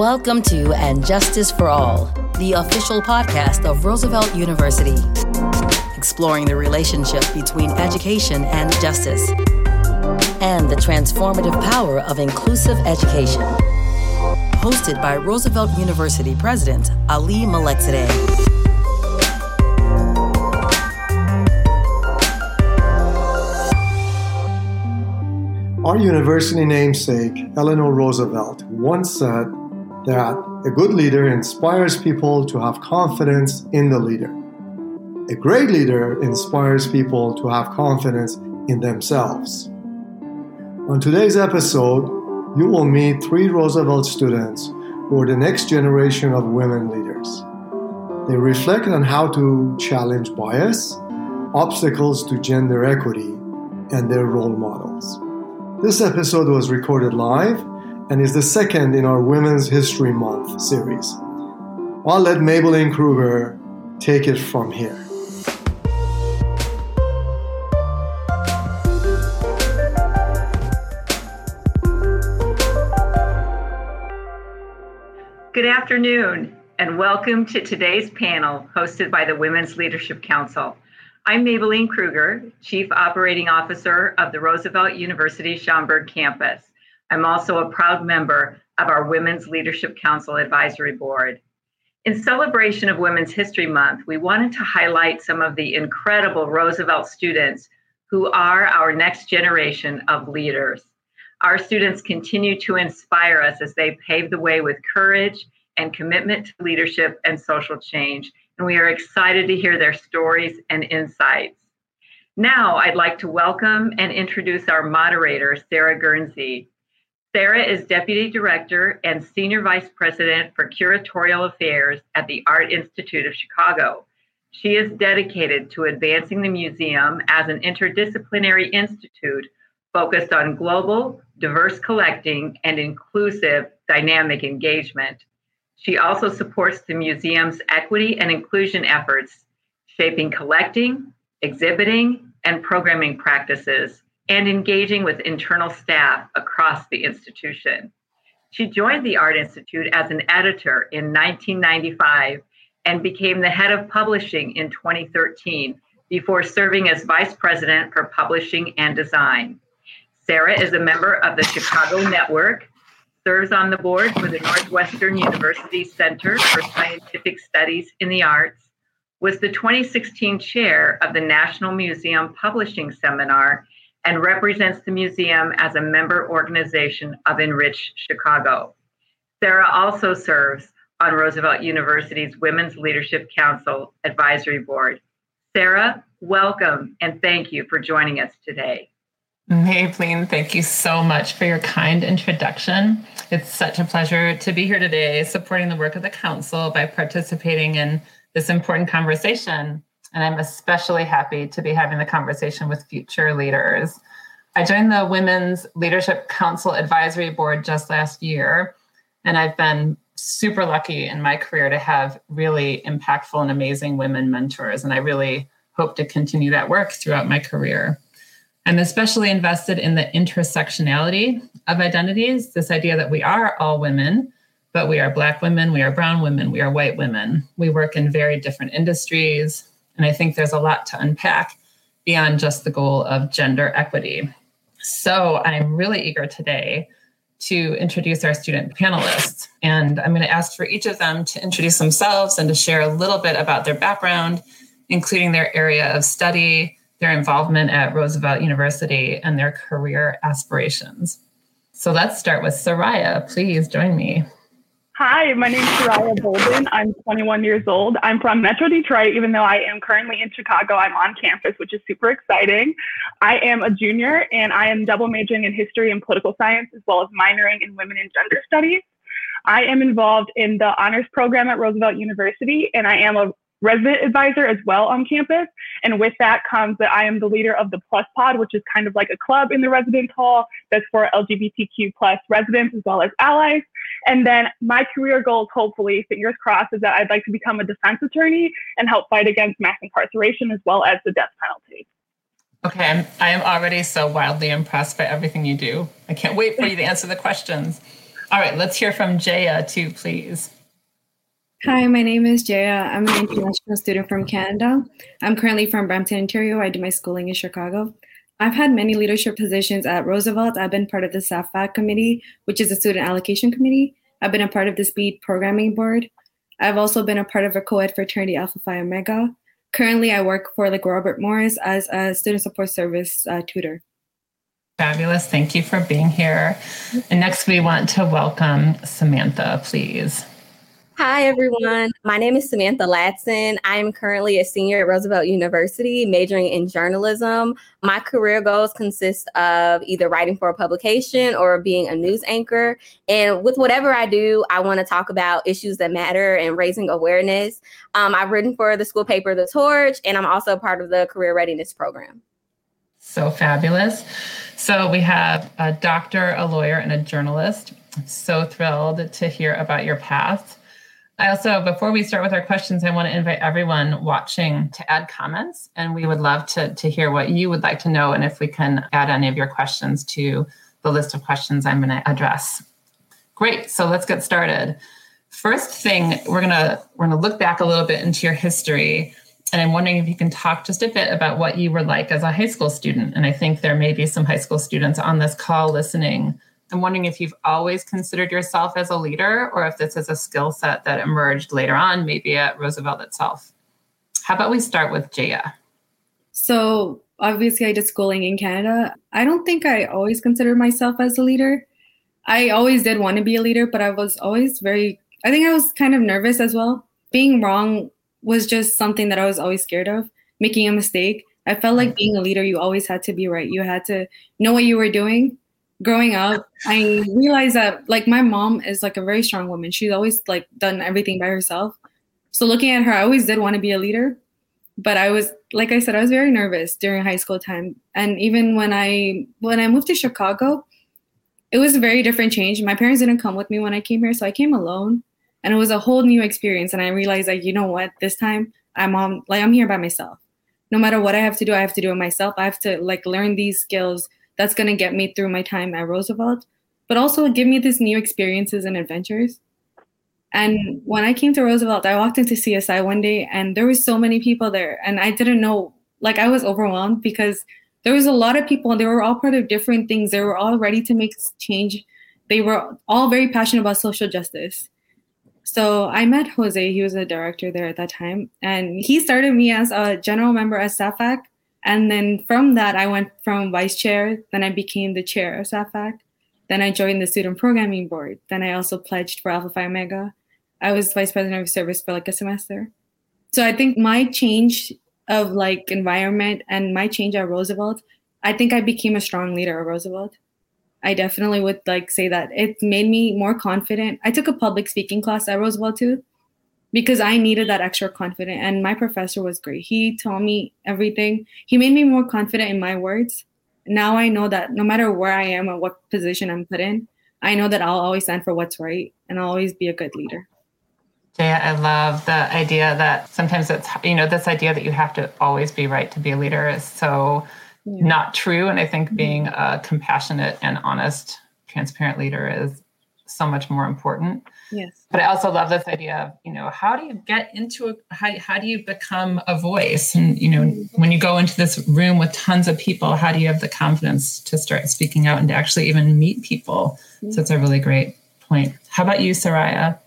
Welcome to And Justice for All, the official podcast of Roosevelt University, exploring the relationship between education and justice, and the transformative power of inclusive education. Hosted by Roosevelt University President Ali Malekzadeh. Our university namesake, Eleanor Roosevelt, once said that a good leader inspires people to have confidence in the leader. A great leader inspires people to have confidence in themselves. On today's episode, you will meet three Roosevelt students who are the next generation of women leaders. They reflect on how to challenge bias, obstacles to gender equity, and their role models. This episode was recorded live and is the second in our Women's History Month series. I'll let Maybelline Kruger take it from here. Good afternoon, and welcome to today's panel hosted by the Women's Leadership Council. I'm Maybelline Kruger, Chief Operating Officer of the Roosevelt University Schaumburg campus. I'm also a proud member of our Women's Leadership Council Advisory Board. In celebration of Women's History Month, we wanted to highlight some of the incredible Roosevelt students who are our next generation of leaders. Our students continue to inspire us as they pave the way with courage and commitment to leadership and social change and we are excited to hear their stories and insights. Now, I'd like to welcome and introduce our moderator, Sarah Guernsey. Sarah is Deputy Director and Senior Vice President for Curatorial Affairs at the Art Institute of Chicago. She is dedicated to advancing the museum as an interdisciplinary institute focused on global, diverse collecting, and inclusive dynamic engagement. She also supports the museum's equity and inclusion efforts, shaping collecting, exhibiting, and programming practices, and engaging with internal staff across the institution. She joined the Art Institute as an editor in 1995 and became the head of publishing in 2013 before serving as vice president for publishing and design. Sarah is a member of the Chicago Network serves on the board for the Northwestern University Center for Scientific Studies in the Arts, was the 2016 chair of the National Museum Publishing Seminar, and represents the museum as a member organization of Enrich Chicago. Sarah also serves on Roosevelt University's Women's Leadership Council Advisory Board. Sarah, welcome and thank you for joining us today. Maybelline, thank you so much for your kind introduction. It's such a pleasure to be here today supporting the work of the Council by participating in this important conversation. And I'm especially happy to be having the conversation with future leaders. I joined the Women's Leadership Council Advisory Board just last year, and I've been super lucky in my career to have really impactful and amazing women mentors. And I really hope to continue that work throughout my career. I'm especially invested in the intersectionality of identities, this idea that we are all women, but we are Black women, we are Brown women, we are white women. We work in very different industries. And I think there's a lot to unpack beyond just the goal of gender equity. So I'm really eager today to introduce our student panelists. And I'm going to ask for each of them to introduce themselves and to share a little bit about their background, including their area of study their involvement at Roosevelt University and their career aspirations. So let's start with Soraya. Please join me. Hi, my name is Soraya Bolden. I'm 21 years old. I'm from Metro Detroit, even though I am currently in Chicago. I'm on campus, which is super exciting. I am a junior and I am double majoring in history and political science, as well as minoring in women and gender studies. I am involved in the honors program at Roosevelt University, and I am a resident advisor as well on campus. And with that comes that I am the leader of the Plus Pod, which is kind of like a club in the residence hall that's for LGBTQ plus residents as well as allies. And then my career goals, hopefully, fingers crossed, is that I'd like to become a defense attorney and help fight against mass incarceration as well as the death penalty. Okay, I am already so wildly impressed by everything you do. I can't wait for you to answer the questions. All right, let's hear from Jaya too, please. Hi, my name is Jaya. I'm an international student from Canada. I'm currently from Brampton, Ontario. I do my schooling in Chicago. I've had many leadership positions at Roosevelt. I've been part of the SAFAC committee, which is the student allocation committee. I've been a part of the SPEED programming board. I've also been a part of a co-ed fraternity Alpha Phi Omega. Currently, I work for like Robert Morris as a student support service uh, tutor. Fabulous. Thank you for being here. And next, we want to welcome Samantha, please. Hi, everyone. My name is Samantha Latson. I'm currently a senior at Roosevelt University, majoring in journalism. My career goals consist of either writing for a publication or being a news anchor. And with whatever I do, I want to talk about issues that matter and raising awareness. Um, I've written for the school paper, The Torch, and I'm also part of the Career Readiness Program. So fabulous. So we have a doctor, a lawyer, and a journalist. I'm so thrilled to hear about your path. I also, before we start with our questions, I want to invite everyone watching to add comments. And we would love to, to hear what you would like to know and if we can add any of your questions to the list of questions I'm going to address. Great. So let's get started. First thing, we're gonna we're gonna look back a little bit into your history. And I'm wondering if you can talk just a bit about what you were like as a high school student. And I think there may be some high school students on this call listening I'm wondering if you've always considered yourself as a leader or if this is a skill set that emerged later on, maybe at Roosevelt itself. How about we start with Jaya? So, obviously, I did schooling in Canada. I don't think I always considered myself as a leader. I always did want to be a leader, but I was always very, I think I was kind of nervous as well. Being wrong was just something that I was always scared of, making a mistake. I felt like mm. being a leader, you always had to be right. You had to know what you were doing growing up, I realized that like my mom is like a very strong woman. She's always like done everything by herself. So looking at her, I always did want to be a leader, but I was like I said, I was very nervous during high school time, and even when I when I moved to Chicago, it was a very different change. My parents didn't come with me when I came here, so I came alone, and it was a whole new experience. And I realized like you know what, this time I'm on like I'm here by myself. No matter what I have to do, I have to do it myself. I have to like learn these skills that's going to get me through my time at Roosevelt, but also give me these new experiences and adventures. And when I came to Roosevelt, I walked into CSI one day and there was so many people there and I didn't know like I was overwhelmed because there was a lot of people and they were all part of different things. They were all ready to make change. They were all very passionate about social justice. So I met Jose, he was a director there at that time, and he started me as a general member at SAFAC and then from that, I went from vice chair, then I became the chair of SAFAC. Then I joined the student programming board. Then I also pledged for Alpha Phi Omega. I was vice president of service for like a semester. So I think my change of like environment and my change at Roosevelt, I think I became a strong leader at Roosevelt. I definitely would like say that it made me more confident. I took a public speaking class at Roosevelt too because I needed that extra confidence. And my professor was great. He taught me everything. He made me more confident in my words. Now I know that no matter where I am or what position I'm put in, I know that I'll always stand for what's right and I'll always be a good leader. Jaya, I love the idea that sometimes it's, you know, this idea that you have to always be right to be a leader is so yeah. not true. And I think mm-hmm. being a compassionate and honest, transparent leader is so much more important. Yes. But I also love this idea of, you know, how do you get into a how, how do you become a voice? And, you know, when you go into this room with tons of people, how do you have the confidence to start speaking out and to actually even meet people? Mm-hmm. So it's a really great point. How about you, Soraya?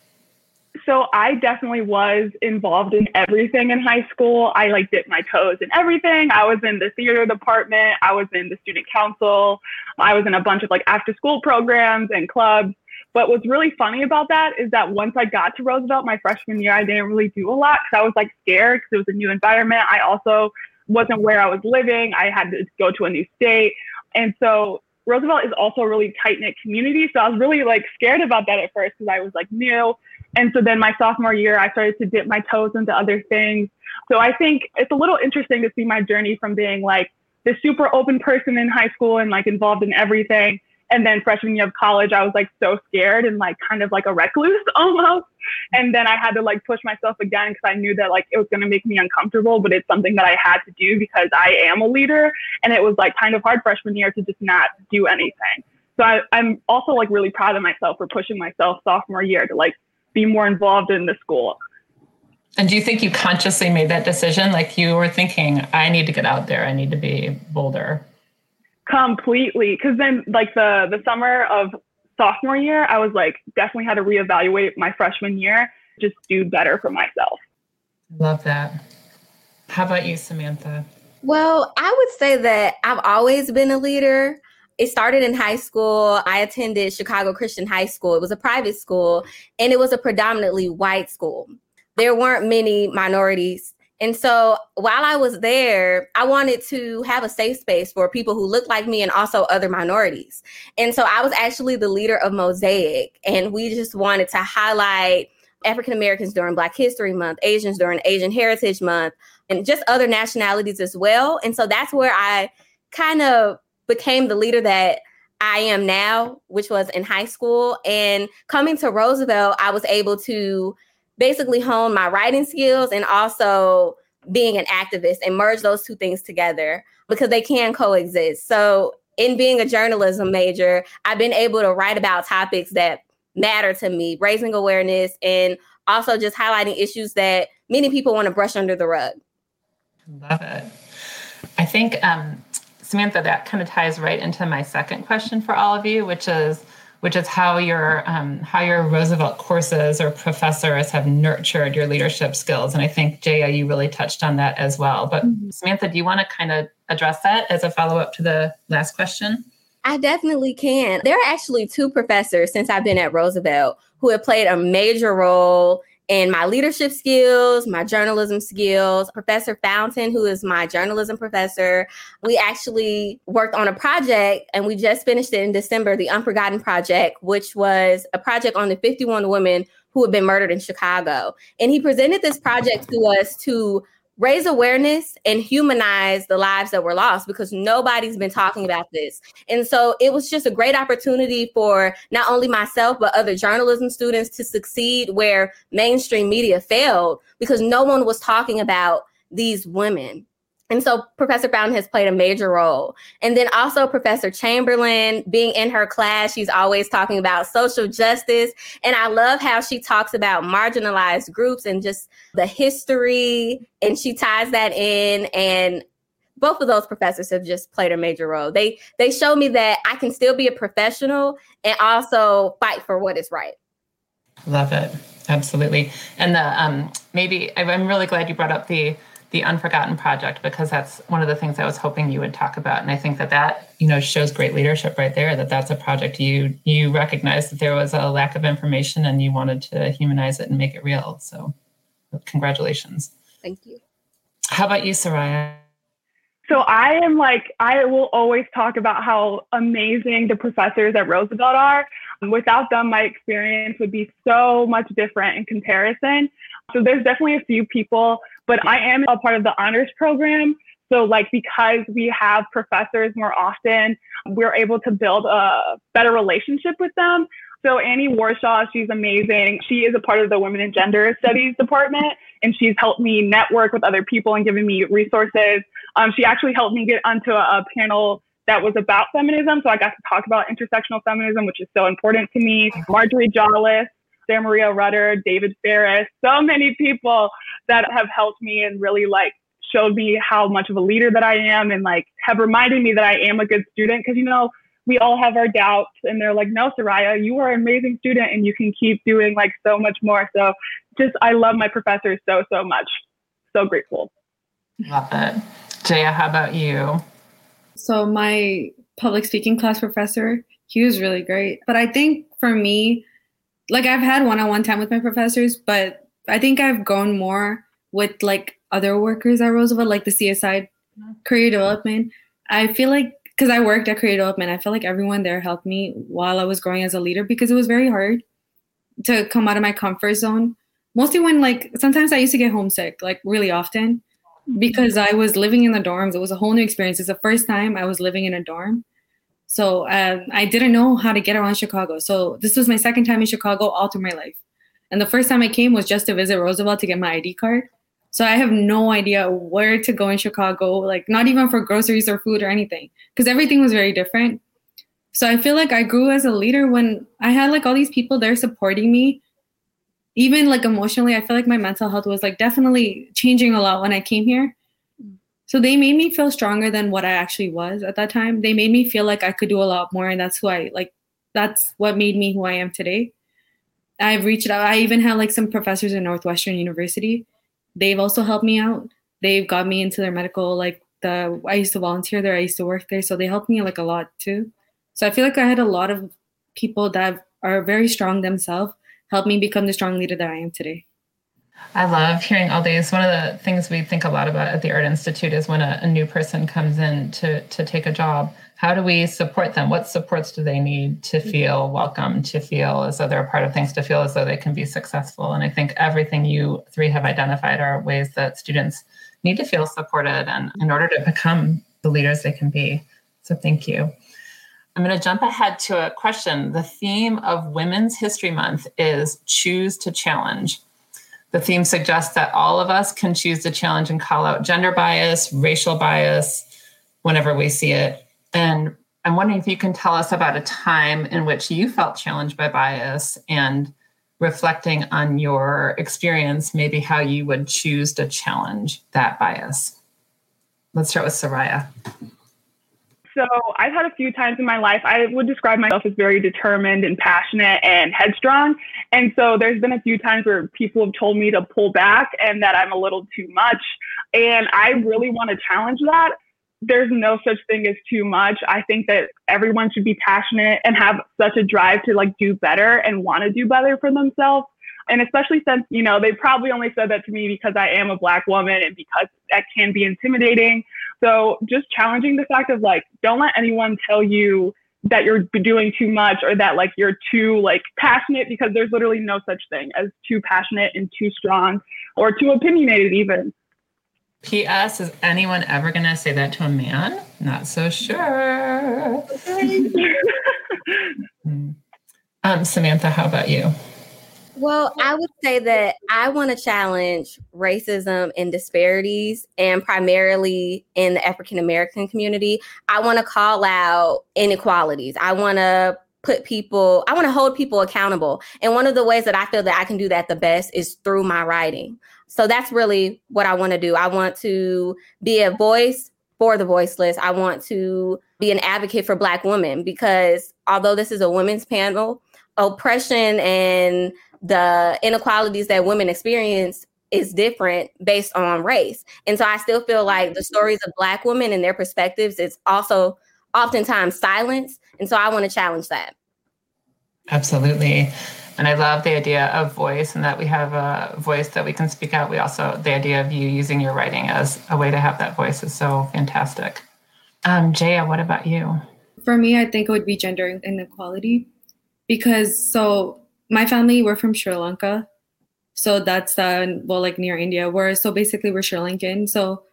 So I definitely was involved in everything in high school. I like dipped my toes in everything. I was in the theater department. I was in the student council. I was in a bunch of like after school programs and clubs. But what's really funny about that is that once I got to Roosevelt my freshman year, I didn't really do a lot because I was like scared because it was a new environment. I also wasn't where I was living. I had to go to a new state. And so Roosevelt is also a really tight knit community. So I was really like scared about that at first because I was like new. And so then my sophomore year, I started to dip my toes into other things. So I think it's a little interesting to see my journey from being like this super open person in high school and like involved in everything and then freshman year of college, I was like so scared and like kind of like a recluse almost. And then I had to like push myself again because I knew that like it was going to make me uncomfortable, but it's something that I had to do because I am a leader. And it was like kind of hard freshman year to just not do anything. So I, I'm also like really proud of myself for pushing myself sophomore year to like be more involved in the school. And do you think you consciously made that decision? Like you were thinking, I need to get out there, I need to be bolder. Completely. Cause then like the the summer of sophomore year, I was like definitely had to reevaluate my freshman year, just do better for myself. Love that. How about you, Samantha? Well, I would say that I've always been a leader. It started in high school. I attended Chicago Christian High School. It was a private school and it was a predominantly white school. There weren't many minorities. And so while I was there, I wanted to have a safe space for people who look like me and also other minorities. And so I was actually the leader of Mosaic, and we just wanted to highlight African Americans during Black History Month, Asians during Asian Heritage Month, and just other nationalities as well. And so that's where I kind of became the leader that I am now, which was in high school. And coming to Roosevelt, I was able to basically hone my writing skills and also being an activist and merge those two things together because they can coexist. So, in being a journalism major, I've been able to write about topics that matter to me, raising awareness and also just highlighting issues that many people want to brush under the rug. Love it. I think, um, Samantha, that kind of ties right into my second question for all of you, which is which is how your um, how your Roosevelt courses or professors have nurtured your leadership skills. And I think Jaya, you really touched on that as well. But mm-hmm. Samantha, do you want to kind of address that as a follow up to the last question? I definitely can. There are actually two professors since I've been at Roosevelt who have played a major role in my leadership skills, my journalism skills. Professor Fountain, who is my journalism professor, we actually worked on a project and we just finished it in December, the Unforgotten Project, which was a project on the 51 women who had been murdered in Chicago. And he presented this project to us to raise awareness and humanize the lives that were lost because nobody's been talking about this. And so it was just a great opportunity for not only myself, but other journalism students to succeed where mainstream media failed because no one was talking about these women. And so Professor Fountain has played a major role. And then also Professor Chamberlain, being in her class, she's always talking about social justice. And I love how she talks about marginalized groups and just the history. And she ties that in. And both of those professors have just played a major role. They they show me that I can still be a professional and also fight for what is right. Love it. Absolutely. And the um maybe I'm really glad you brought up the the Unforgotten Project because that's one of the things I was hoping you would talk about, and I think that that you know shows great leadership right there. That that's a project you you recognize that there was a lack of information and you wanted to humanize it and make it real. So, congratulations. Thank you. How about you, Soraya? So I am like I will always talk about how amazing the professors at Roosevelt are. Without them, my experience would be so much different in comparison. So there's definitely a few people but I am a part of the honors program. So, like, because we have professors more often, we're able to build a better relationship with them. So, Annie Warshaw, she's amazing. She is a part of the Women and Gender Studies department, and she's helped me network with other people and given me resources. Um, she actually helped me get onto a, a panel that was about feminism. So, I got to talk about intersectional feminism, which is so important to me. Marjorie Jolles, Sarah Maria Rudder, David Ferris, so many people that have helped me and really like showed me how much of a leader that I am and like have reminded me that I am a good student. Cause you know, we all have our doubts and they're like, no, Soraya, you are an amazing student and you can keep doing like so much more. So just, I love my professors so, so much. So grateful. Love it. Jaya, how about you? So my public speaking class professor, he was really great. But I think for me, like I've had one-on-one time with my professors, but I think I've grown more with like other workers at Roosevelt, like the CSI mm-hmm. career development. I feel like because I worked at career development, I feel like everyone there helped me while I was growing as a leader because it was very hard to come out of my comfort zone. Mostly when like sometimes I used to get homesick, like really often, mm-hmm. because I was living in the dorms. It was a whole new experience. It's the first time I was living in a dorm. So um, I didn't know how to get around Chicago. So this was my second time in Chicago all through my life. And the first time I came was just to visit Roosevelt to get my ID card. So I have no idea where to go in Chicago, like not even for groceries or food or anything, because everything was very different. So I feel like I grew as a leader when I had like all these people there supporting me. Even like emotionally, I feel like my mental health was like definitely changing a lot when I came here. So they made me feel stronger than what I actually was at that time. They made me feel like I could do a lot more and that's who I like that's what made me who I am today. I've reached out. I even had like some professors in Northwestern University. They've also helped me out. They've got me into their medical like the I used to volunteer there, I used to work there, so they helped me like a lot too. So I feel like I had a lot of people that are very strong themselves help me become the strong leader that I am today. I love hearing all these. One of the things we think a lot about at the Art Institute is when a, a, new person comes in to, to take a job, how do we support them? What supports do they need to mm-hmm. feel welcome, to feel as though they're a part of things, to feel as though they can be successful? And I think everything you three have identified are ways that students need to feel supported and in order to become the leaders they can be. So thank you. I'm going to jump ahead to a question. The theme of Women's History Month is choose to challenge. The theme suggests that all of us can choose to challenge and call out gender bias, racial bias, whenever we see it. And I'm wondering if you can tell us about a time in which you felt challenged by bias and reflecting on your experience, maybe how you would choose to challenge that bias. Let's start with Soraya. So I've had a few times in my life, I would describe myself as very determined and passionate and headstrong. And so there's been a few times where people have told me to pull back and that I'm a little too much. And I really want to challenge that. There's no such thing as too much. I think that everyone should be passionate and have such a drive to like do better and want to do better for themselves. And especially since, you know, they probably only said that to me because I am a black woman and because that can be intimidating. So just challenging the fact of like, don't let anyone tell you that you're doing too much or that like you're too like passionate because there's literally no such thing as too passionate and too strong or too opinionated even. P.S. Is anyone ever going to say that to a man? Not so sure. Hmm. um, Samantha, how about you? Well, I would say that I want to challenge racism and disparities, and primarily in the African American community. I want to call out inequalities. I want to put people, I want to hold people accountable. And one of the ways that I feel that I can do that the best is through my writing. So that's really what I want to do. I want to be a voice for the voiceless. I want to be an advocate for Black women because although this is a women's panel, oppression and the inequalities that women experience is different based on race. And so I still feel like the stories of Black women and their perspectives is also oftentimes silenced. And so I want to challenge that. Absolutely. And I love the idea of voice and that we have a voice that we can speak out. We also, the idea of you using your writing as a way to have that voice is so fantastic. Um, Jaya, what about you? For me, I think it would be gender inequality because so my family we're from Sri Lanka, so that's uh, well like near India. We're so basically we're Sri Lankan. So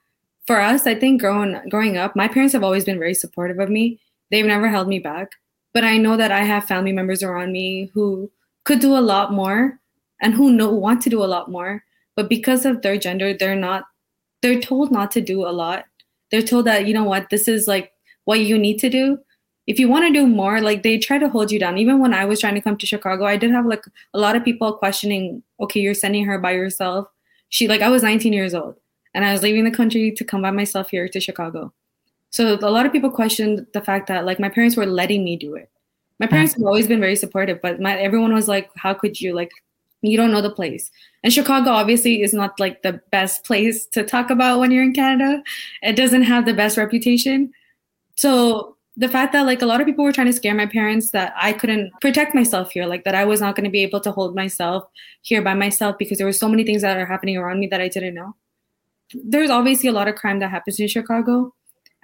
for us, I think growing growing up, my parents have always been very supportive of me. They've never held me back, but I know that I have family members around me who could do a lot more and who know want to do a lot more, but because of their gender, they're not. They're told not to do a lot. They're told that you know what this is like what you need to do if you want to do more, like they try to hold you down. Even when I was trying to come to Chicago, I did have like a lot of people questioning, okay, you're sending her by yourself. She like I was 19 years old and I was leaving the country to come by myself here to Chicago. So a lot of people questioned the fact that like my parents were letting me do it. My hmm. parents have always been very supportive, but my everyone was like, how could you like you don't know the place. And Chicago obviously is not like the best place to talk about when you're in Canada. It doesn't have the best reputation. So the fact that like a lot of people were trying to scare my parents that I couldn't protect myself here, like that I was not going to be able to hold myself here by myself because there were so many things that are happening around me that I didn't know. There's obviously a lot of crime that happens in Chicago.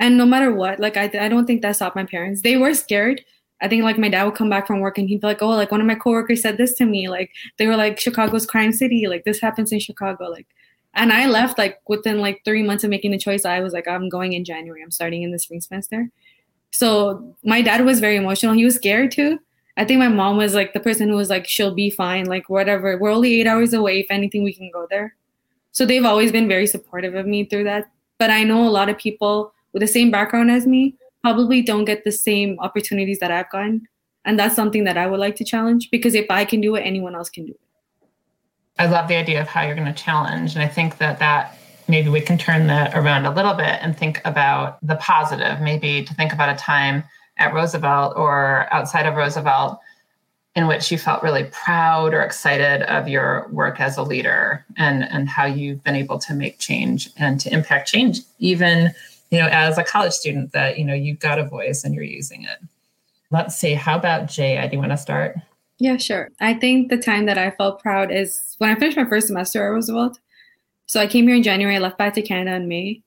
And no matter what, like I, I don't think that stopped my parents. They were scared. I think like my dad would come back from work and he'd be like, oh, like one of my coworkers said this to me. Like they were like, Chicago's crime city. Like this happens in Chicago. Like, and I left like within like three months of making the choice. I was like, I'm going in January. I'm starting in the spring semester. So my dad was very emotional. He was scared too. I think my mom was like the person who was like, she'll be fine, like whatever. We're only eight hours away. If anything, we can go there. So they've always been very supportive of me through that. But I know a lot of people with the same background as me probably don't get the same opportunities that I've gotten. And that's something that I would like to challenge because if I can do it, anyone else can do it. I love the idea of how you're going to challenge. And I think that that maybe we can turn that around a little bit and think about the positive, maybe to think about a time at Roosevelt or outside of Roosevelt in which you felt really proud or excited of your work as a leader and, and how you've been able to make change and to impact change, even you know, as a college student that, you know, you've got a voice and you're using it. Let's see, how about Jay? Do you want to start? Yeah, sure. I think the time that I felt proud is when I finished my first semester at Roosevelt. So I came here in January, I left back to Canada in May.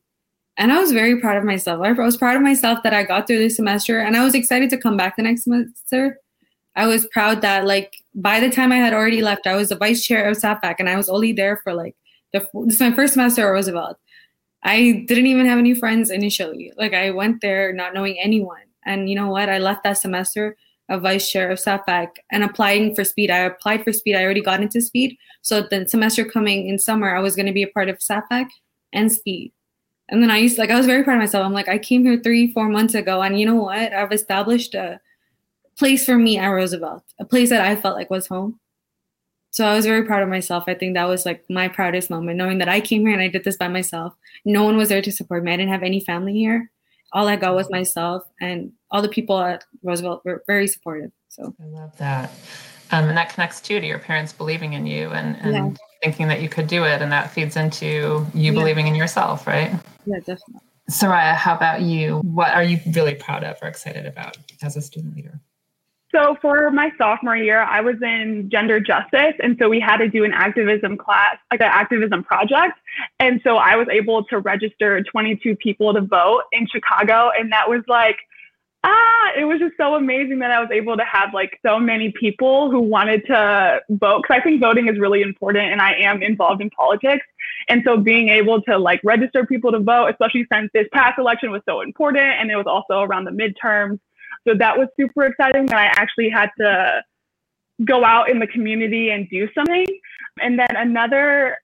And I was very proud of myself. I was proud of myself that I got through this semester and I was excited to come back the next semester. I was proud that like by the time I had already left, I was the vice chair of SAFAC and I was only there for like the this is my first semester at Roosevelt. I didn't even have any friends initially. Like I went there not knowing anyone. And you know what? I left that semester a vice chair of SAFAC and applying for speed. I applied for speed. I already got into speed. So the semester coming in summer, I was going to be a part of SAFAC and speed. And then I used like I was very proud of myself. I'm like I came here three four months ago, and you know what? I've established a place for me at Roosevelt, a place that I felt like was home. So I was very proud of myself. I think that was like my proudest moment, knowing that I came here and I did this by myself. No one was there to support me. I didn't have any family here. All I got was myself, and all the people at Roosevelt were very supportive. So I love that. Um, and that connects too to your parents believing in you and, and yeah. thinking that you could do it. And that feeds into you yeah. believing in yourself, right? Yeah, definitely. Soraya, how about you? What are you really proud of or excited about as a student leader? So for my sophomore year, I was in gender justice. And so we had to do an activism class, like an activism project. And so I was able to register 22 people to vote in Chicago. And that was like, ah, it was just so amazing that I was able to have like so many people who wanted to vote. Cause I think voting is really important and I am involved in politics. And so being able to like register people to vote, especially since this past election was so important and it was also around the midterms so that was super exciting that I actually had to go out in the community and do something. And then another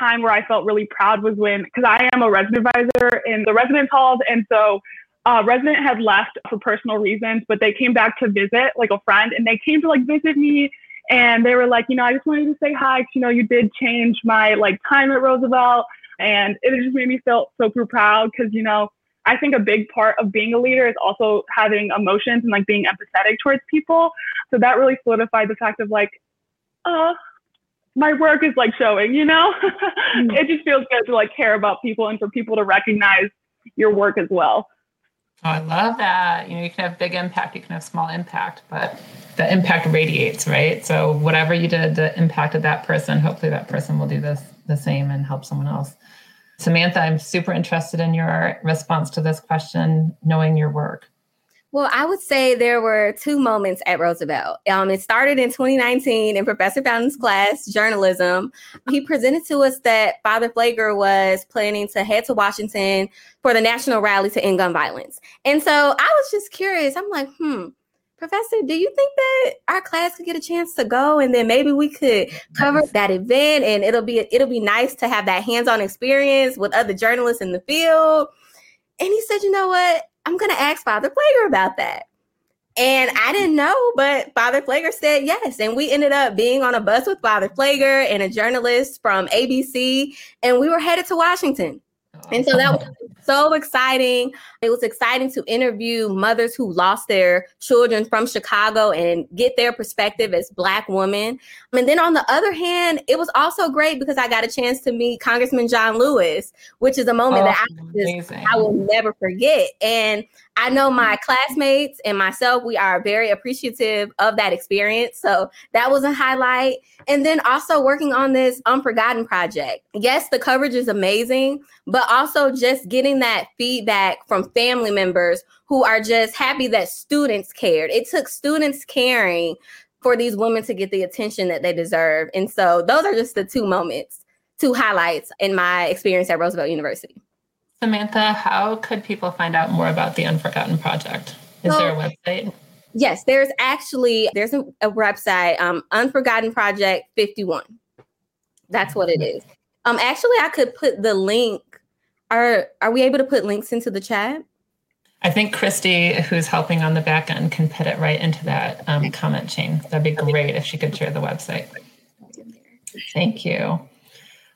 time where I felt really proud was when, because I am a resident advisor in the residence halls. And so uh, resident had left for personal reasons, but they came back to visit like a friend and they came to like visit me and they were like, you know, I just wanted to say hi. Cause, You know, you did change my like time at Roosevelt. And it just made me feel so super proud because, you know, I think a big part of being a leader is also having emotions and like being empathetic towards people. So that really solidified the fact of like, uh, my work is like showing, you know? mm it just feels good to like care about people and for people to recognize your work as well. Oh, I love that. You know, you can have big impact, you can have small impact, but the impact radiates, right? So whatever you did that impacted that person, hopefully that person will do this the same and help someone else. Samantha, I'm super interested in your response to this question, knowing your work. Well, I would say there were two moments at Roosevelt. Um, it started in 2019 in Professor Fountain's class, journalism. He presented to us that Father Pfleger was planning to head to Washington for the national rally to end gun violence. And so I was just curious. I'm like, hmm, Professor, do you think that our class could get a chance to go and then maybe we could cover that event and it'll be it'll be nice to have that hands-on experience with other journalists in the field? And he said, "You know what? I'm going to ask Father Pfleger about that." And I didn't know, but Father Pfleger said yes. And we ended up being on a bus with Father Pfleger and a journalist from ABC, and we were headed to Washington. And so that was so exciting. It was exciting to interview mothers who lost their children from Chicago and get their perspective as Black women. And then on the other hand, it was also great because I got a chance to meet Congressman John Lewis, which is a moment oh, that I, just, I will never forget. And I know my classmates and myself, we are very appreciative of that experience. So that was a highlight. And then also working on this Unforgotten project. Yes, the coverage is amazing, but also just getting that feedback from family members who are just happy that students cared. It took students caring for these women to get the attention that they deserve. And so those are just the two moments, two highlights in my experience at Roosevelt University. Samantha, how could people find out more about the Unforgotten Project? Is so, there a website? Yes, there's actually there's a, a website, um, Unforgotten Project 51. That's what it is. Um, actually, I could put the link. Are are we able to put links into the chat? I think Christy, who's helping on the back end, can put it right into that um, comment chain. That'd be great if she could share the website. Thank you.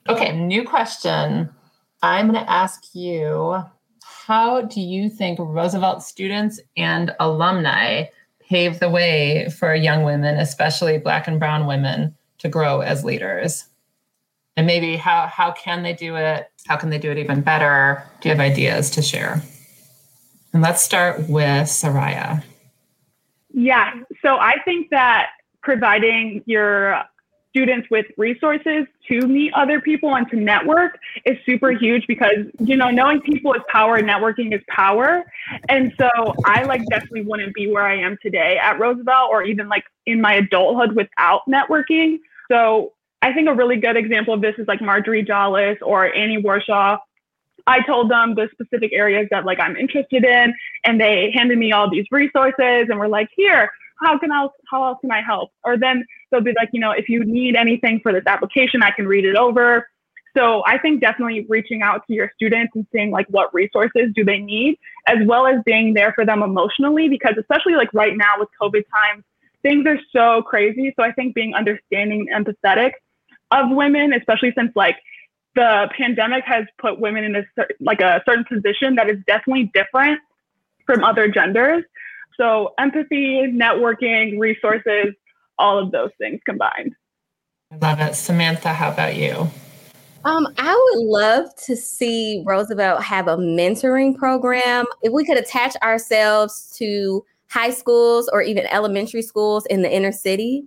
Okay, new question. I'm going to ask you how do you think Roosevelt students and alumni pave the way for young women, especially Black and Brown women, to grow as leaders? And maybe how, how can they do it? How can they do it even better? Do you have ideas to share? And let's start with Soraya. Yeah, so I think that providing your students with resources to meet other people and to network is super huge because you know knowing people is power networking is power. And so i like definitely wouldn't be where i am today at roosevelt or even like in my adulthood without networking. So i think a really good example of this is like marjorie jolles or annie warshaw. I told them the specific areas that like I'm interested in, and they handed me all these resources and were like, "Here, how can I, how else can I help?" Or then they'll be like, you know, if you need anything for this application, I can read it over. So I think definitely reaching out to your students and seeing like what resources do they need, as well as being there for them emotionally, because especially like right now with COVID times, things are so crazy. So I think being understanding and empathetic of women, especially since like the pandemic has put women in a like a certain position that is definitely different from other genders. So empathy, networking, resources, all of those things combined. I love it. Samantha, how about you? Um, I would love to see Roosevelt have a mentoring program. If we could attach ourselves to high schools or even elementary schools in the inner city,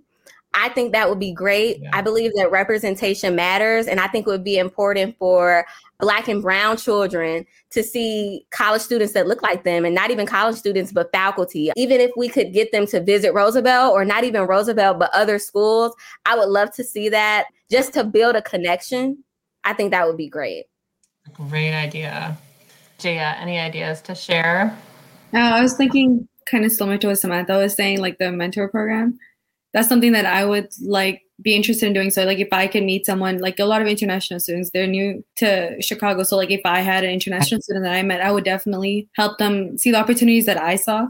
I think that would be great. Yeah. I believe that representation matters. And I think it would be important for Black and Brown children to see college students that look like them and not even college students, but faculty. Even if we could get them to visit Roosevelt or not even Roosevelt, but other schools, I would love to see that just to build a connection. I think that would be great. Great idea. Jaya, any ideas to share? Uh, I was thinking kind of similar to what Samantha was saying, like the mentor program. That's something that I would like be interested in doing. So like if i can meet someone like a lot of international students they're new to chicago. So like if i had an international student that i met i would definitely help them see the opportunities that i saw.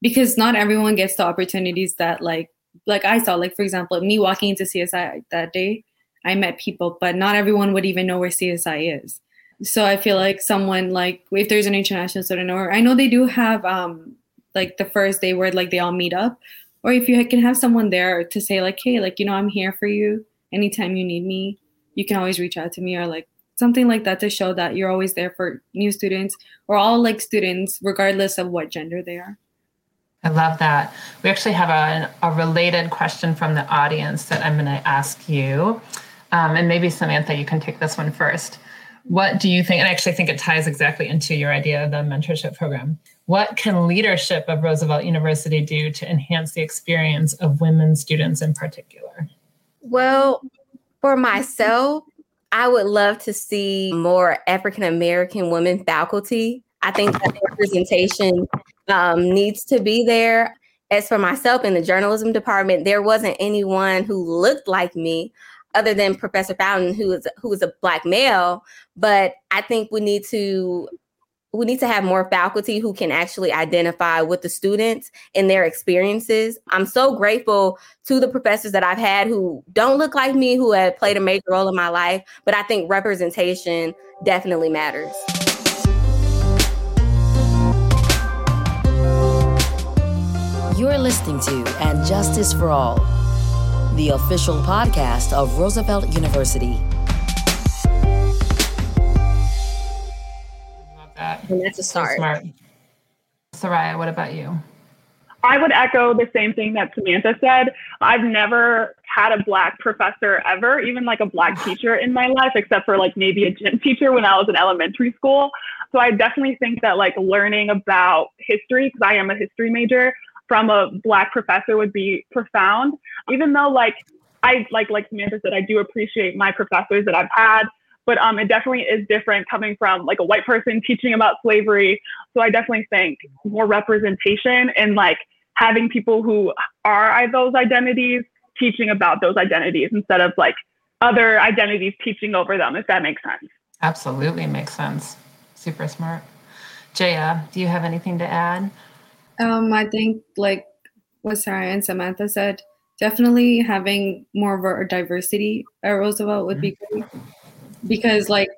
Because not everyone gets the opportunities that like like i saw. Like for example me walking into csi that day i met people but not everyone would even know where csi is. So i feel like someone like if there's an international student or i know they do have um like the first day where like they all meet up or if you can have someone there to say like hey like you know i'm here for you anytime you need me you can always reach out to me or like something like that to show that you're always there for new students or all like students regardless of what gender they are. I love that. We actually have a, a related question from the audience that i'm going to ask you. Um, and maybe samantha you can take this one first what do you think and i actually think it ties exactly into your idea of the mentorship program what can leadership of Roosevelt University do to enhance the experience of women students in particular? Well, for myself, I would love to see more African American women faculty. I think that representation um, needs to be there. As for myself in the journalism department, there wasn't anyone who looked like me other than Professor Fountain, who is who is a black male. But I think we need to we need to have more faculty who can actually identify with the students and their experiences. I'm so grateful to the professors that I've had who don't look like me, who have played a major role in my life, but I think representation definitely matters. You're listening to And Justice for All, the official podcast of Roosevelt University. that. And that's a start. Smart. Soraya, what about you? I would echo the same thing that Samantha said. I've never had a black professor ever, even like a black teacher in my life, except for like maybe a gym teacher when I was in elementary school. So I definitely think that like learning about history, because I am a history major, from a black professor would be profound. Even though like I like like Samantha said, I do appreciate my professors that I've had but um, it definitely is different coming from like a white person teaching about slavery. So I definitely think more representation and like having people who are those identities teaching about those identities instead of like other identities teaching over them, if that makes sense. Absolutely makes sense. Super smart. Jaya, do you have anything to add? Um, I think like what Sarah and Samantha said, definitely having more of a diversity at Roosevelt would be great. Because like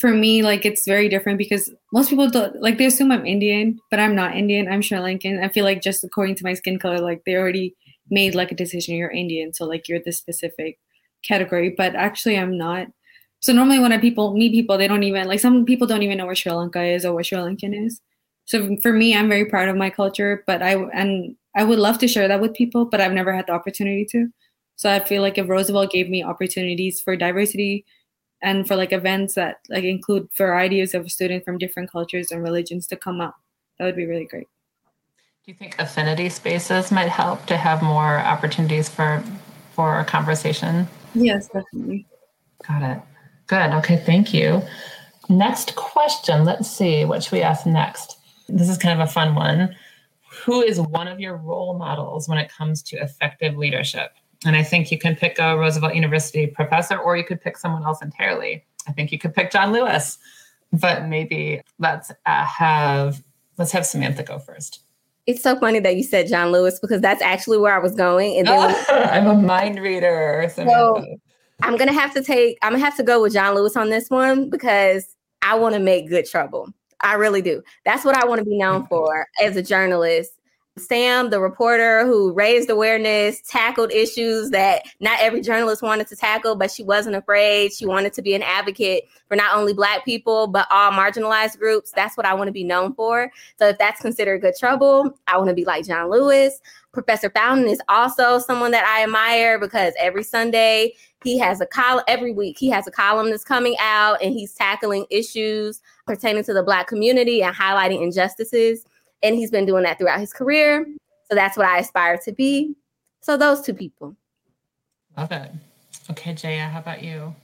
for me, like it's very different because most people don't like they assume I'm Indian, but I'm not Indian. I'm Sri Lankan. I feel like just according to my skin color, like they already made like a decision you're Indian, so like you're this specific category. But actually, I'm not. So normally when I people meet people, they don't even like some people don't even know where Sri Lanka is or what Sri Lankan is. So for me, I'm very proud of my culture, but I and I would love to share that with people, but I've never had the opportunity to. So I feel like if Roosevelt gave me opportunities for diversity and for like events that like include varieties of students from different cultures and religions to come up, that would be really great. Do you think affinity spaces might help to have more opportunities for for a conversation? Yes, definitely. Got it. Good. Okay, thank you. Next question. Let's see. What should we ask next? This is kind of a fun one. Who is one of your role models when it comes to effective leadership? And I think you can pick a Roosevelt University professor or you could pick someone else entirely. I think you could pick John Lewis. But maybe let's uh, have let's have Samantha go first. It's so funny that you said John Lewis because that's actually where I was going. And then I'm a mind reader. Samantha. So I'm gonna have to take I'm gonna have to go with John Lewis on this one because I want to make good trouble. I really do. That's what I want to be known mm-hmm. for as a journalist. Sam, the reporter who raised awareness, tackled issues that not every journalist wanted to tackle, but she wasn't afraid. She wanted to be an advocate for not only Black people, but all marginalized groups. That's what I want to be known for. So if that's considered good trouble, I want to be like John Lewis. Professor Fountain is also someone that I admire because every Sunday he has a column every week. He has a column that's coming out and he's tackling issues pertaining to the Black community and highlighting injustices. And he's been doing that throughout his career. So that's what I aspire to be. So those two people. Love it. Okay, Jaya, how about you?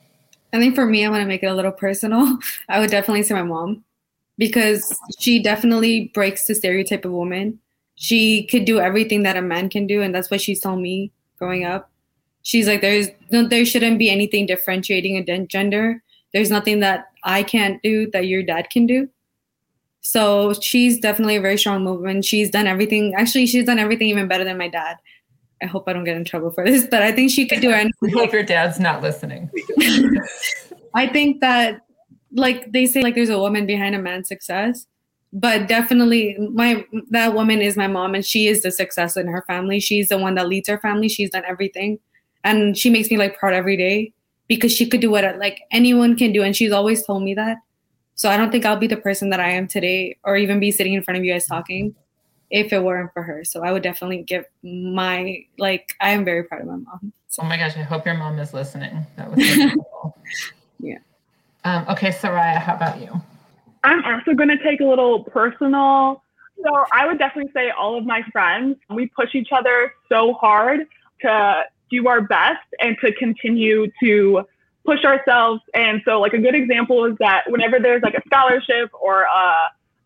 I think for me, I want to make it a little personal. I would definitely say my mom because she definitely breaks the stereotype of woman. She could do everything that a man can do, and that's what she's told me growing up. She's like, there's no, there shouldn't be anything differentiating a gender. There's nothing that I can't do that your dad can do. So she's definitely a very strong woman. She's done everything. Actually, she's done everything even better than my dad. I hope I don't get in trouble for this, but I think she could do anything. I hope your dad's not listening. I think that, like they say, like there's a woman behind a man's success, but definitely my that woman is my mom, and she is the success in her family. She's the one that leads her family. She's done everything, and she makes me like proud every day because she could do what like anyone can do, and she's always told me that. So I don't think I'll be the person that I am today, or even be sitting in front of you guys talking if it weren't for her. So I would definitely give my like I am very proud of my mom. So. Oh my gosh, I hope your mom is listening. That was cool. yeah. Um, okay, Soraya, how about you? I'm also going to take a little personal. So I would definitely say all of my friends, we push each other so hard to do our best and to continue to push ourselves. And so, like, a good example is that whenever there's like a scholarship or a,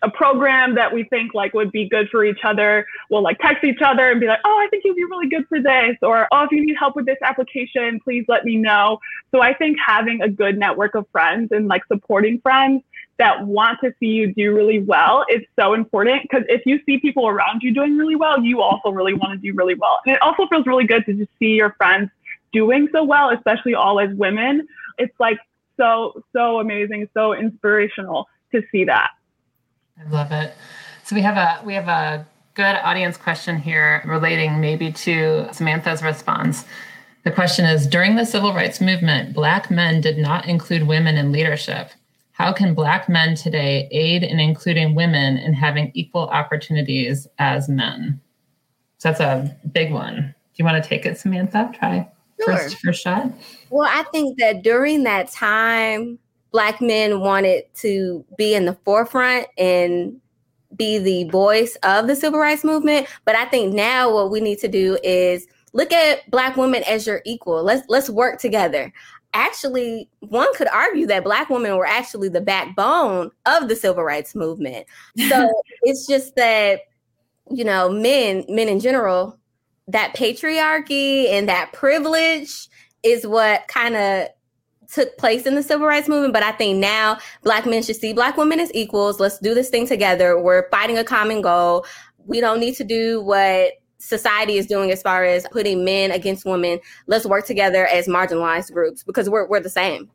a program that we think like would be good for each other, we'll like text each other and be like, oh, I think you'd be really good for this. Or, oh, if you need help with this application, please let me know. So I think having a good network of friends and like supporting friends that want to see you do really well is so important because if you see people around you doing really well, you also really want to do really well. And it also feels really good to just see your friends doing so well, especially all as women. It's like so, so amazing, so inspirational to see that. I love it. So we have a we have a good audience question here relating maybe to Samantha's response. The question is during the civil rights movement, black men did not include women in leadership. How can black men today aid in including women in having equal opportunities as men? So that's a big one. Do you want to take it, Samantha? Try sure. first first shot? Well, I think that during that time, black men wanted to be in the forefront and be the voice of the civil rights movement. But I think now what we need to do is look at black women as your equal. Let's let's work together. Actually, one could argue that black women were actually the backbone of the civil rights movement. So it's just that you know, men, men in general, that patriarchy and that privilege is what kind of took place in the civil rights movement, but I think now black men should see black women as equals. Let's do this thing together. We're fighting a common goal. We don't need to do what society is doing as far as putting men against women. Let's work together as marginalized groups because we're we're the same.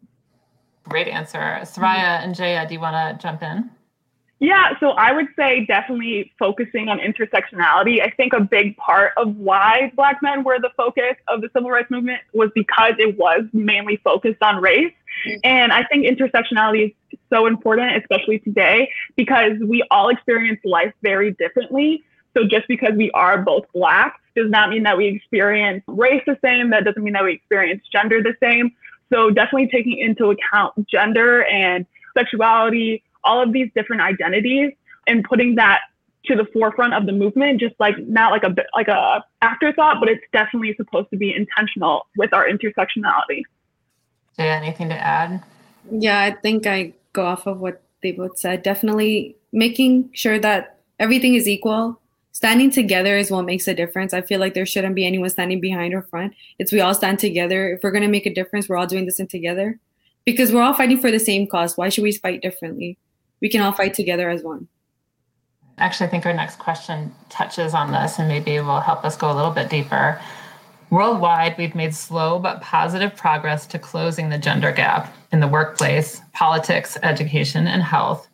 Great answer. Soraya and Jaya, do you want to jump in? Yeah, so I would say definitely focusing on intersectionality. I think a big part of why Black men were the focus of the civil rights movement was because it was mainly focused on race. Mm-hmm. And I think intersectionality is so important, especially today, because we all experience life very differently. So just because we are both Black does not mean that we experience race the same. That doesn't mean that we experience gender the same. So definitely taking into account gender and sexuality all of these different identities and putting that to the forefront of the movement just like not like a bit like a afterthought but it's definitely supposed to be intentional with our intersectionality yeah anything to add yeah i think i go off of what they both said definitely making sure that everything is equal standing together is what makes a difference i feel like there shouldn't be anyone standing behind or front it's we all stand together if we're to make a difference we're all doing this in together because we're all fighting for the same cause why should we fight differently we can all fight together as one. Actually, I think our next question touches on this and maybe will help us go a little bit deeper. Worldwide, we've made slow but positive progress to closing the gender gap in the workplace, politics, education, and health.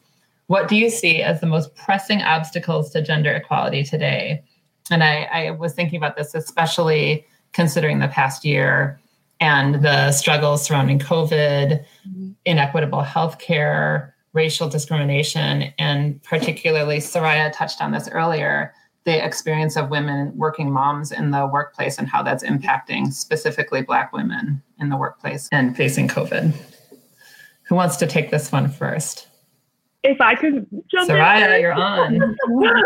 What do you see as the most pressing obstacles to gender equality today? And I, I was thinking about this, especially considering the past year and the struggles surrounding COVID, mm-hmm. inequitable healthcare, racial discrimination, and particularly, Soraya touched on this earlier, the experience of women working moms in the workplace and how that's impacting specifically Black women in the workplace and facing COVID. Who wants to take this one first? If I could jump Soraya, in. you're on.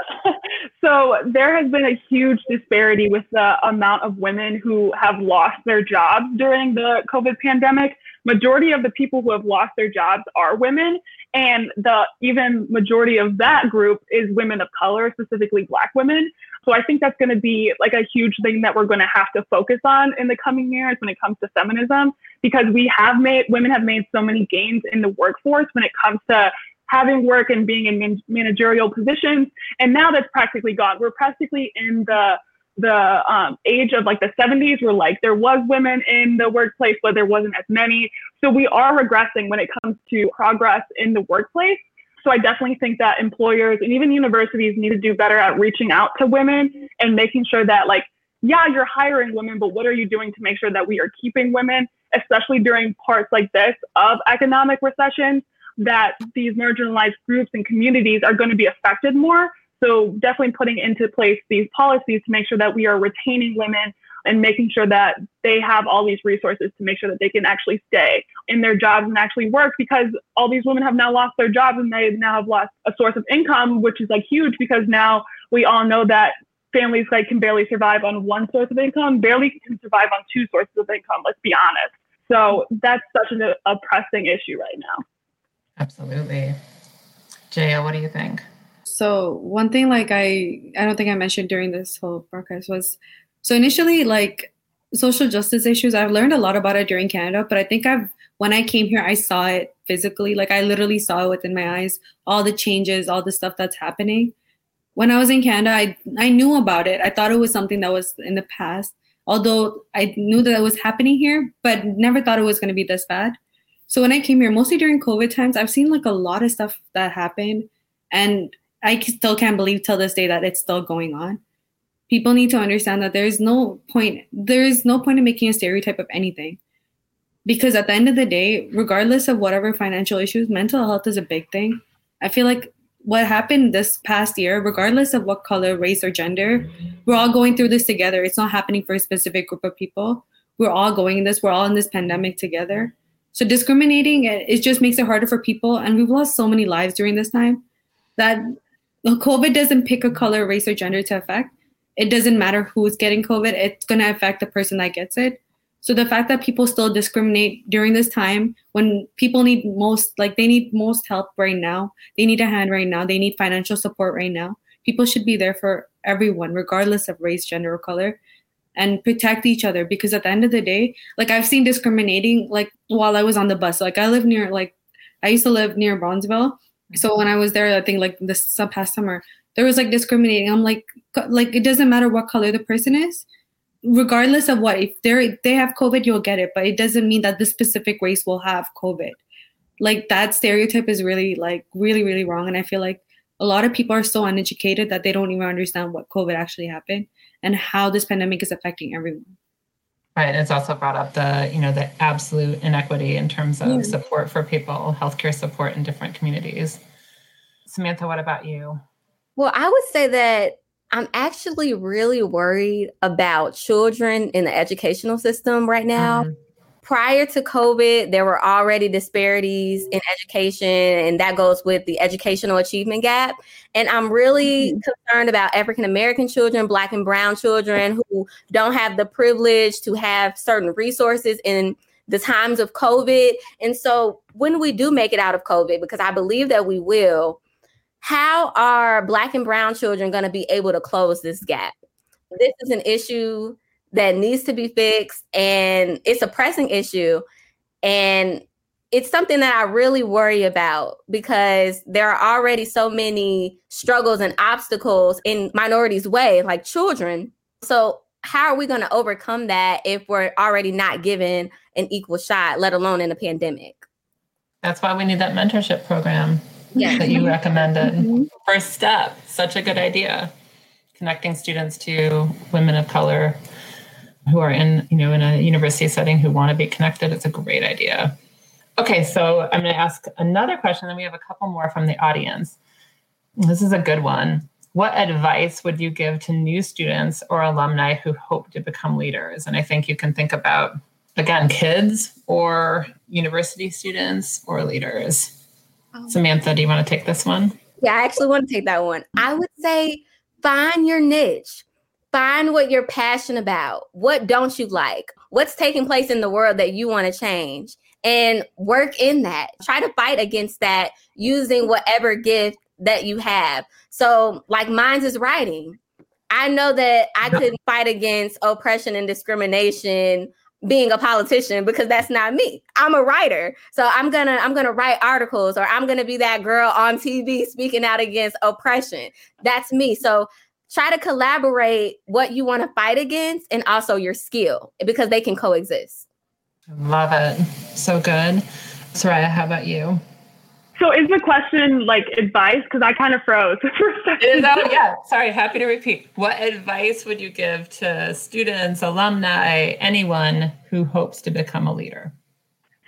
so there has been a huge disparity with the amount of women who have lost their jobs during the COVID pandemic. Majority of the people who have lost their jobs are women, and the even majority of that group is women of color, specifically Black women. So I think that's going to be like a huge thing that we're going to have to focus on in the coming years when it comes to feminism, because we have made, women have made so many gains in the workforce when it comes to having work and being in man- managerial positions. And now that's practically gone. We're practically in the the um, age of like the 70s where like there was women in the workplace but there wasn't as many so we are regressing when it comes to progress in the workplace so i definitely think that employers and even universities need to do better at reaching out to women and making sure that like yeah you're hiring women but what are you doing to make sure that we are keeping women especially during parts like this of economic recession that these marginalized groups and communities are going to be affected more so definitely putting into place these policies to make sure that we are retaining women and making sure that they have all these resources to make sure that they can actually stay in their jobs and actually work because all these women have now lost their jobs and they now have lost a source of income, which is like huge because now we all know that families like can barely survive on one source of income, barely can survive on two sources of income, let's be honest. So that's such an, a pressing issue right now. Absolutely. Jaya, what do you think? So one thing like I I don't think I mentioned during this whole broadcast was so initially like social justice issues I've learned a lot about it during Canada, but I think I've when I came here I saw it physically like I literally saw it within my eyes all the changes, all the stuff that's happening. When I was in Canada, I I knew about it. I thought it was something that was in the past. Although I knew that it was happening here, but never thought it was going to be this bad. So when I came here, mostly during COVID times, I've seen like a lot of stuff that happened and I still can't believe till this day that it's still going on. People need to understand that there is no point. There is no point in making a stereotype of anything, because at the end of the day, regardless of whatever financial issues, mental health is a big thing. I feel like what happened this past year, regardless of what color, race, or gender, we're all going through this together. It's not happening for a specific group of people. We're all going in this. We're all in this pandemic together. So discriminating it, just makes it harder for people, and we've lost so many lives during this time that COVID doesn't pick a color, race, or gender to affect. It doesn't matter who's getting COVID, it's going to affect the person that gets it. So the fact that people still discriminate during this time when people need most, like they need most help right now, they need a hand right now, they need financial support right now. People should be there for everyone, regardless of race, gender, or color. And protect each other because at the end of the day like i've seen discriminating like while i was on the bus. Like i live near like i used to live near bronzeville. So mm-hmm. when i was there i think like this past summer there was like discriminating. I'm like like it doesn't matter what color the person is regardless of what if they're they have covid you'll get it but it doesn't mean that this specific race will have covid. Like that stereotype is really like really really wrong and i feel like a lot of people are so uneducated that they don't even understand what covid actually happened and how this pandemic is affecting everyone. Right it's also brought up the you know the absolute inequity in terms of yeah. support for people healthcare support in different communities. Samantha what about you? Well i would say that i'm actually really worried about children in the educational system right now. Mm-hmm prior to COVID, there were already disparities in education, and that goes with the educational achievement gap. And I'm really mm-hmm. concerned about African American children, Black and Brown children who don't have the privilege to have certain resources in the times of COVID. And so, when we do make it out of COVID, because I believe that we will, how are Black and Brown children going to be able to close this gap? This is an issue that needs to be fixed and it's a pressing issue and it's something that I really worry about because there are already so many struggles and obstacles in minorities' way, like children. So, how are we going to overcome that if we're already not given an equal shot, let alone in a pandemic? That's why we need that mentorship program yeah. that you recommended. Mm-hmm. First step, such a good idea. Connecting students to women of color who are in you know in a university setting who want to be connected it's a great idea. Okay so i'm going to ask another question then we have a couple more from the audience. This is a good one. What advice would you give to new students or alumni who hope to become leaders? And i think you can think about again kids or university students or leaders. Um, samantha do you want to take this one? Yeah i actually want to take that one. I would say find your niche Find what you're passionate about. What don't you like? What's taking place in the world that you want to change? And work in that. Try to fight against that using whatever gift that you have. So, like mine's is writing. I know that I couldn't fight against oppression and discrimination being a politician because that's not me. I'm a writer. So I'm going to I'm going to write articles or I'm going to be that girl on TV speaking out against oppression. That's me. So try to collaborate what you want to fight against and also your skill because they can coexist. Love it. So good. Soraya, how about you? So is the question like advice? Because I kind of froze for a second. Oh, yeah. Sorry. Happy to repeat. What advice would you give to students, alumni, anyone who hopes to become a leader?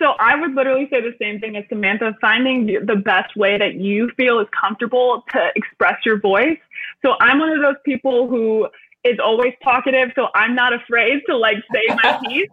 So I would literally say the same thing as Samantha, finding the best way that you feel is comfortable to express your voice. So I'm one of those people who is always talkative, so I'm not afraid to like say my piece.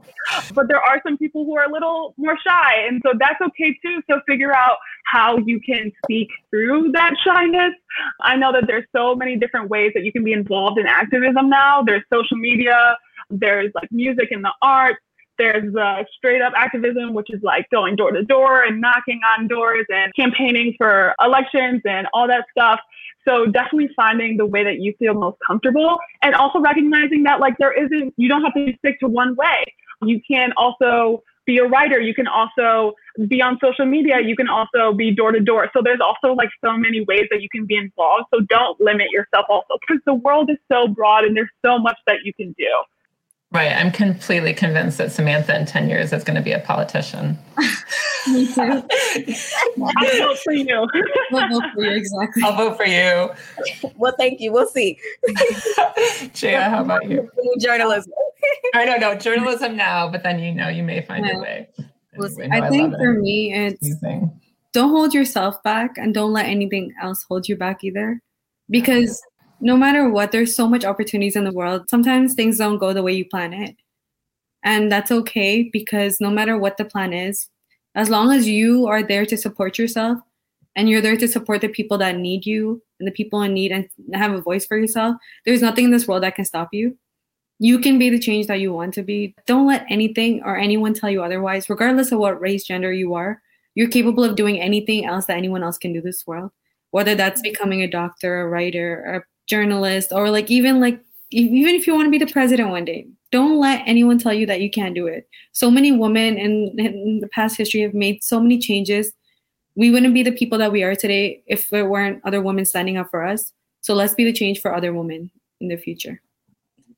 But there are some people who are a little more shy, and so that's okay too. So figure out how you can speak through that shyness. I know that there's so many different ways that you can be involved in activism now. There's social media, there's like music and the arts, there's uh, straight up activism, which is like going door to door and knocking on doors and campaigning for elections and all that stuff. So definitely finding the way that you feel most comfortable and also recognizing that like there isn't, you don't have to stick to one way. You can also be a writer. You can also be on social media. You can also be door to door. So there's also like so many ways that you can be involved. So don't limit yourself also because the world is so broad and there's so much that you can do. Right. I'm completely convinced that Samantha in 10 years is going to be a politician. Me too. I'll vote for you. I'll vote for you, exactly. I'll vote for you. Well, thank you. We'll see. Jaya, how about you? Journalism. I don't know. Journalism now, but then you know you may find yeah. your way. Anyway, no, I, I think for it. me, it's don't hold yourself back and don't let anything else hold you back either. Because no matter what, there's so much opportunities in the world. Sometimes things don't go the way you plan it. And that's okay because no matter what the plan is, as long as you are there to support yourself and you're there to support the people that need you and the people in need and have a voice for yourself, there's nothing in this world that can stop you. You can be the change that you want to be. Don't let anything or anyone tell you otherwise, regardless of what race, gender you are. You're capable of doing anything else that anyone else can do this world, whether that's becoming a doctor, a writer, a journalist or like even like even if you want to be the president one day, don't let anyone tell you that you can't do it. So many women in, in the past history have made so many changes. We wouldn't be the people that we are today if there weren't other women standing up for us. So let's be the change for other women in the future.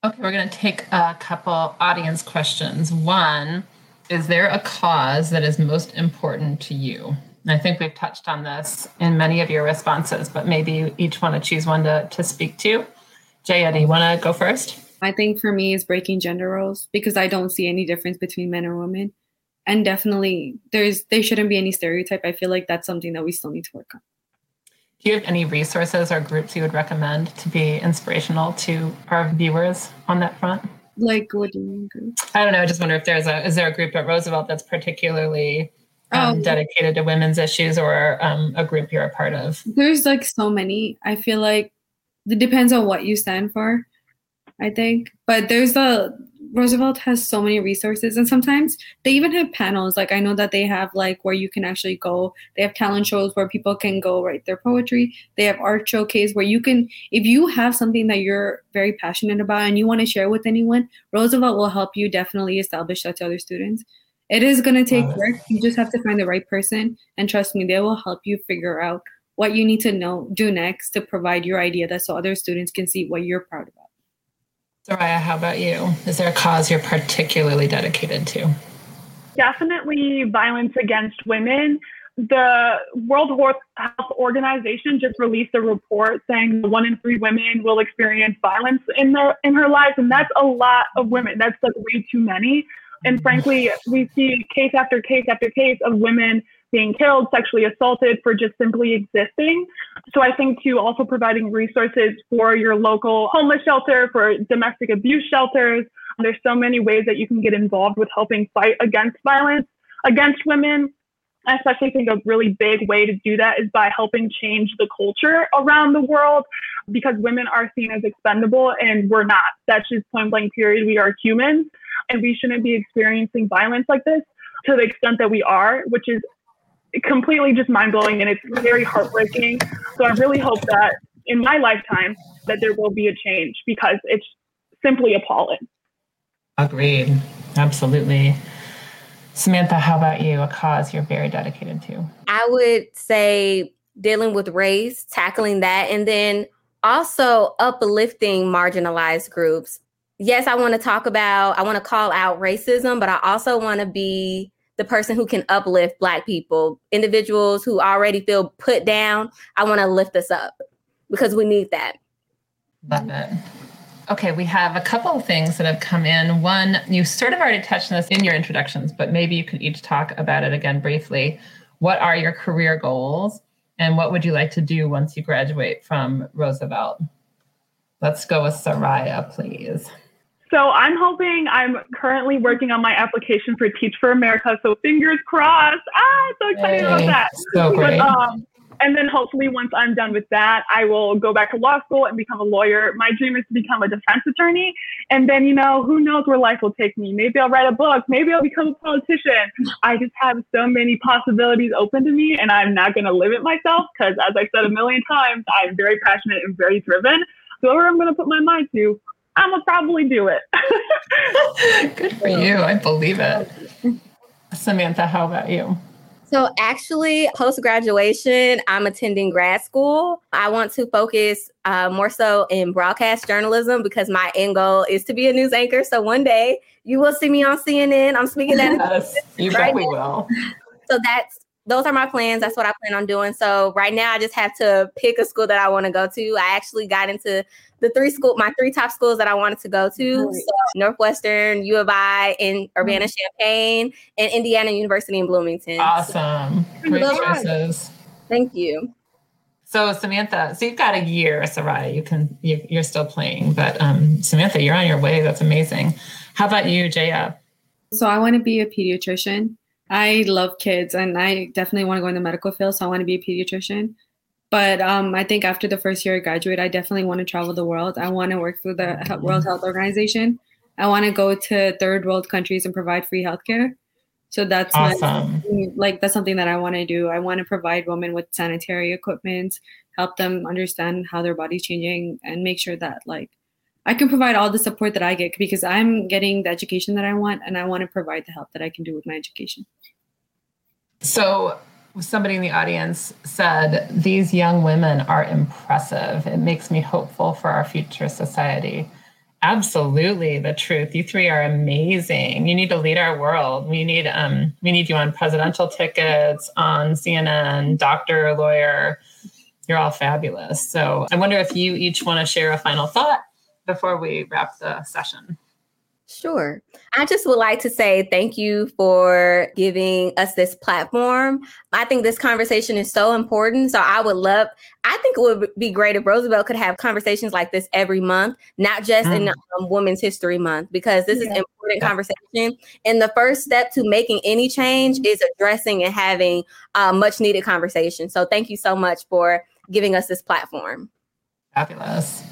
Okay, we're going to take a couple audience questions. One, is there a cause that is most important to you? And I think we've touched on this in many of your responses, but maybe you each want to choose one to, to speak to. Jaya, do you want to go first? I think for me is breaking gender roles because I don't see any difference between men and women. And definitely there's there shouldn't be any stereotype. I feel like that's something that we still need to work on. Do you have any resources or groups you would recommend to be inspirational to our viewers on that front? Like what do you mean? I don't know. I just wonder if there's a is there a group at Roosevelt that's particularly um, oh. dedicated to women's issues or um, a group you're a part of? There's like so many. I feel like it depends on what you stand for. I think. But there's a Roosevelt has so many resources and sometimes they even have panels. Like I know that they have like where you can actually go. They have talent shows where people can go write their poetry. They have art showcase where you can if you have something that you're very passionate about and you want to share with anyone, Roosevelt will help you definitely establish that to other students. It is going to take work. You just have to find the right person and trust me, they will help you figure out what you need to know do next to provide your idea that so other students can see what you're proud about. Soraya, how about you? Is there a cause you're particularly dedicated to? Definitely violence against women. The World Health Organization just released a report saying one in three women will experience violence in their in her lives, and that's a lot of women. That's like way too many. And frankly, we see case after case after case of women being killed, sexually assaulted for just simply existing. So I think too also providing resources for your local homeless shelter, for domestic abuse shelters. There's so many ways that you can get involved with helping fight against violence against women. I especially think a really big way to do that is by helping change the culture around the world because women are seen as expendable and we're not. That's just point blank period. We are humans and we shouldn't be experiencing violence like this to the extent that we are, which is completely just mind blowing and it's very heartbreaking. So I really hope that in my lifetime that there will be a change because it's simply appalling. Agreed. Absolutely. Samantha, how about you? A cause you're very dedicated to? I would say dealing with race, tackling that, and then also uplifting marginalized groups. Yes, I want to talk about, I want to call out racism, but I also want to be the person who can uplift Black people, individuals who already feel put down. I want to lift us up because we need that. Love it. Okay, we have a couple of things that have come in. One, you sort of already touched on this in your introductions, but maybe you could each talk about it again briefly. What are your career goals? And what would you like to do once you graduate from Roosevelt? Let's go with Soraya, please. So I'm hoping I'm currently working on my application for Teach for America. So fingers crossed. Ah, so excited hey, about that. So great. But, um, and then hopefully once I'm done with that, I will go back to law school and become a lawyer. My dream is to become a defense attorney. And then, you know, who knows where life will take me. Maybe I'll write a book. Maybe I'll become a politician. I just have so many possibilities open to me and I'm not going to limit myself because as I said a million times, I'm very passionate and very driven. So where I'm going to put my mind to, I'm gonna probably do it. Good for you. I believe it. Samantha, how about you? So, actually, post graduation, I'm attending grad school. I want to focus uh, more so in broadcast journalism because my end goal is to be a news anchor. So, one day you will see me on CNN. I'm speaking that. Yes, you right probably will. So, that's those are my plans. That's what I plan on doing. So right now, I just have to pick a school that I want to go to. I actually got into the three school, my three top schools that I wanted to go to: so Northwestern, U of I, in Urbana Champaign, and Indiana University in Bloomington. Awesome, so, great choices. Thank you. So Samantha, so you've got a year, Soraya. You can you, are still playing, but um, Samantha, you're on your way. That's amazing. How about you, Jaya? So I want to be a pediatrician. I love kids and I definitely want to go in the medical field. So I want to be a pediatrician. But um, I think after the first year I graduate, I definitely want to travel the world. I want to work for the World Health Organization. I want to go to third world countries and provide free healthcare. So that's awesome. my, like that's something that I want to do. I want to provide women with sanitary equipment, help them understand how their body's changing, and make sure that like I can provide all the support that I get because I'm getting the education that I want and I want to provide the help that I can do with my education. So, somebody in the audience said, These young women are impressive. It makes me hopeful for our future society. Absolutely the truth. You three are amazing. You need to lead our world. We need um we need you on presidential tickets, on CNN, doctor, lawyer. You're all fabulous. So I wonder if you each want to share a final thought before we wrap the session. Sure. I just would like to say thank you for giving us this platform. I think this conversation is so important. So I would love, I think it would be great if Roosevelt could have conversations like this every month, not just mm. in um, Women's History Month, because this yeah. is important conversation. And the first step to making any change is addressing and having a much needed conversation. So thank you so much for giving us this platform. Fabulous.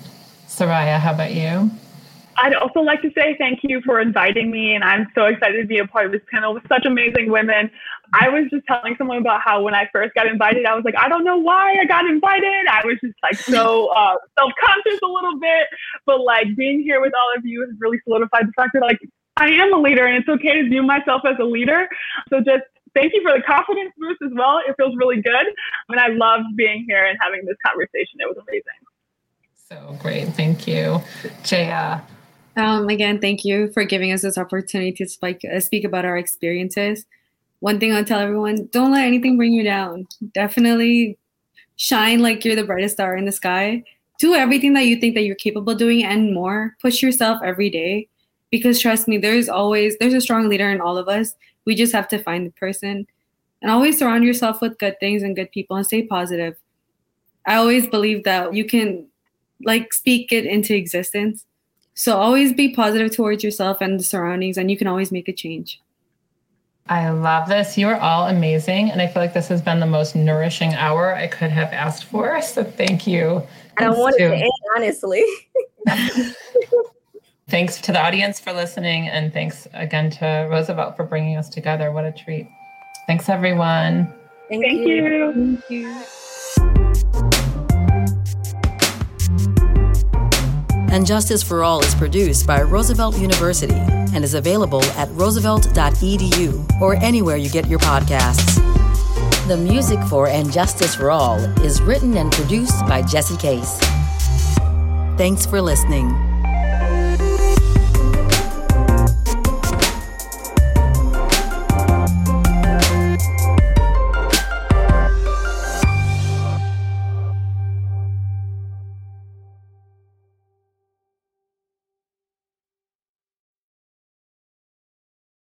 Soraya, how about you? I'd also like to say thank you for inviting me, and I'm so excited to be a part of this panel with such amazing women. I was just telling someone about how when I first got invited, I was like, I don't know why I got invited. I was just like so uh, self conscious a little bit, but like being here with all of you has really solidified the fact that like I am a leader, and it's okay to view myself as a leader. So just thank you for the confidence boost as well. It feels really good, and I loved being here and having this conversation. It was amazing. So great, thank you, Jaya. Um, again, thank you for giving us this opportunity to speak, uh, speak about our experiences. One thing I'll tell everyone don't let anything bring you down. Definitely shine like you're the brightest star in the sky. Do everything that you think that you're capable of doing and more. Push yourself every day because trust me, there's always there's a strong leader in all of us. We just have to find the person and always surround yourself with good things and good people and stay positive. I always believe that you can like speak it into existence so always be positive towards yourself and the surroundings, and you can always make a change. I love this. You are all amazing. And I feel like this has been the most nourishing hour I could have asked for. So thank you. I don't want it to end, honestly. thanks to the audience for listening. And thanks again to Roosevelt for bringing us together. What a treat. Thanks, everyone. Thank, thank you. you. Thank you. And Justice for All is produced by Roosevelt University and is available at roosevelt.edu or anywhere you get your podcasts. The music for And Justice for All is written and produced by Jesse Case. Thanks for listening.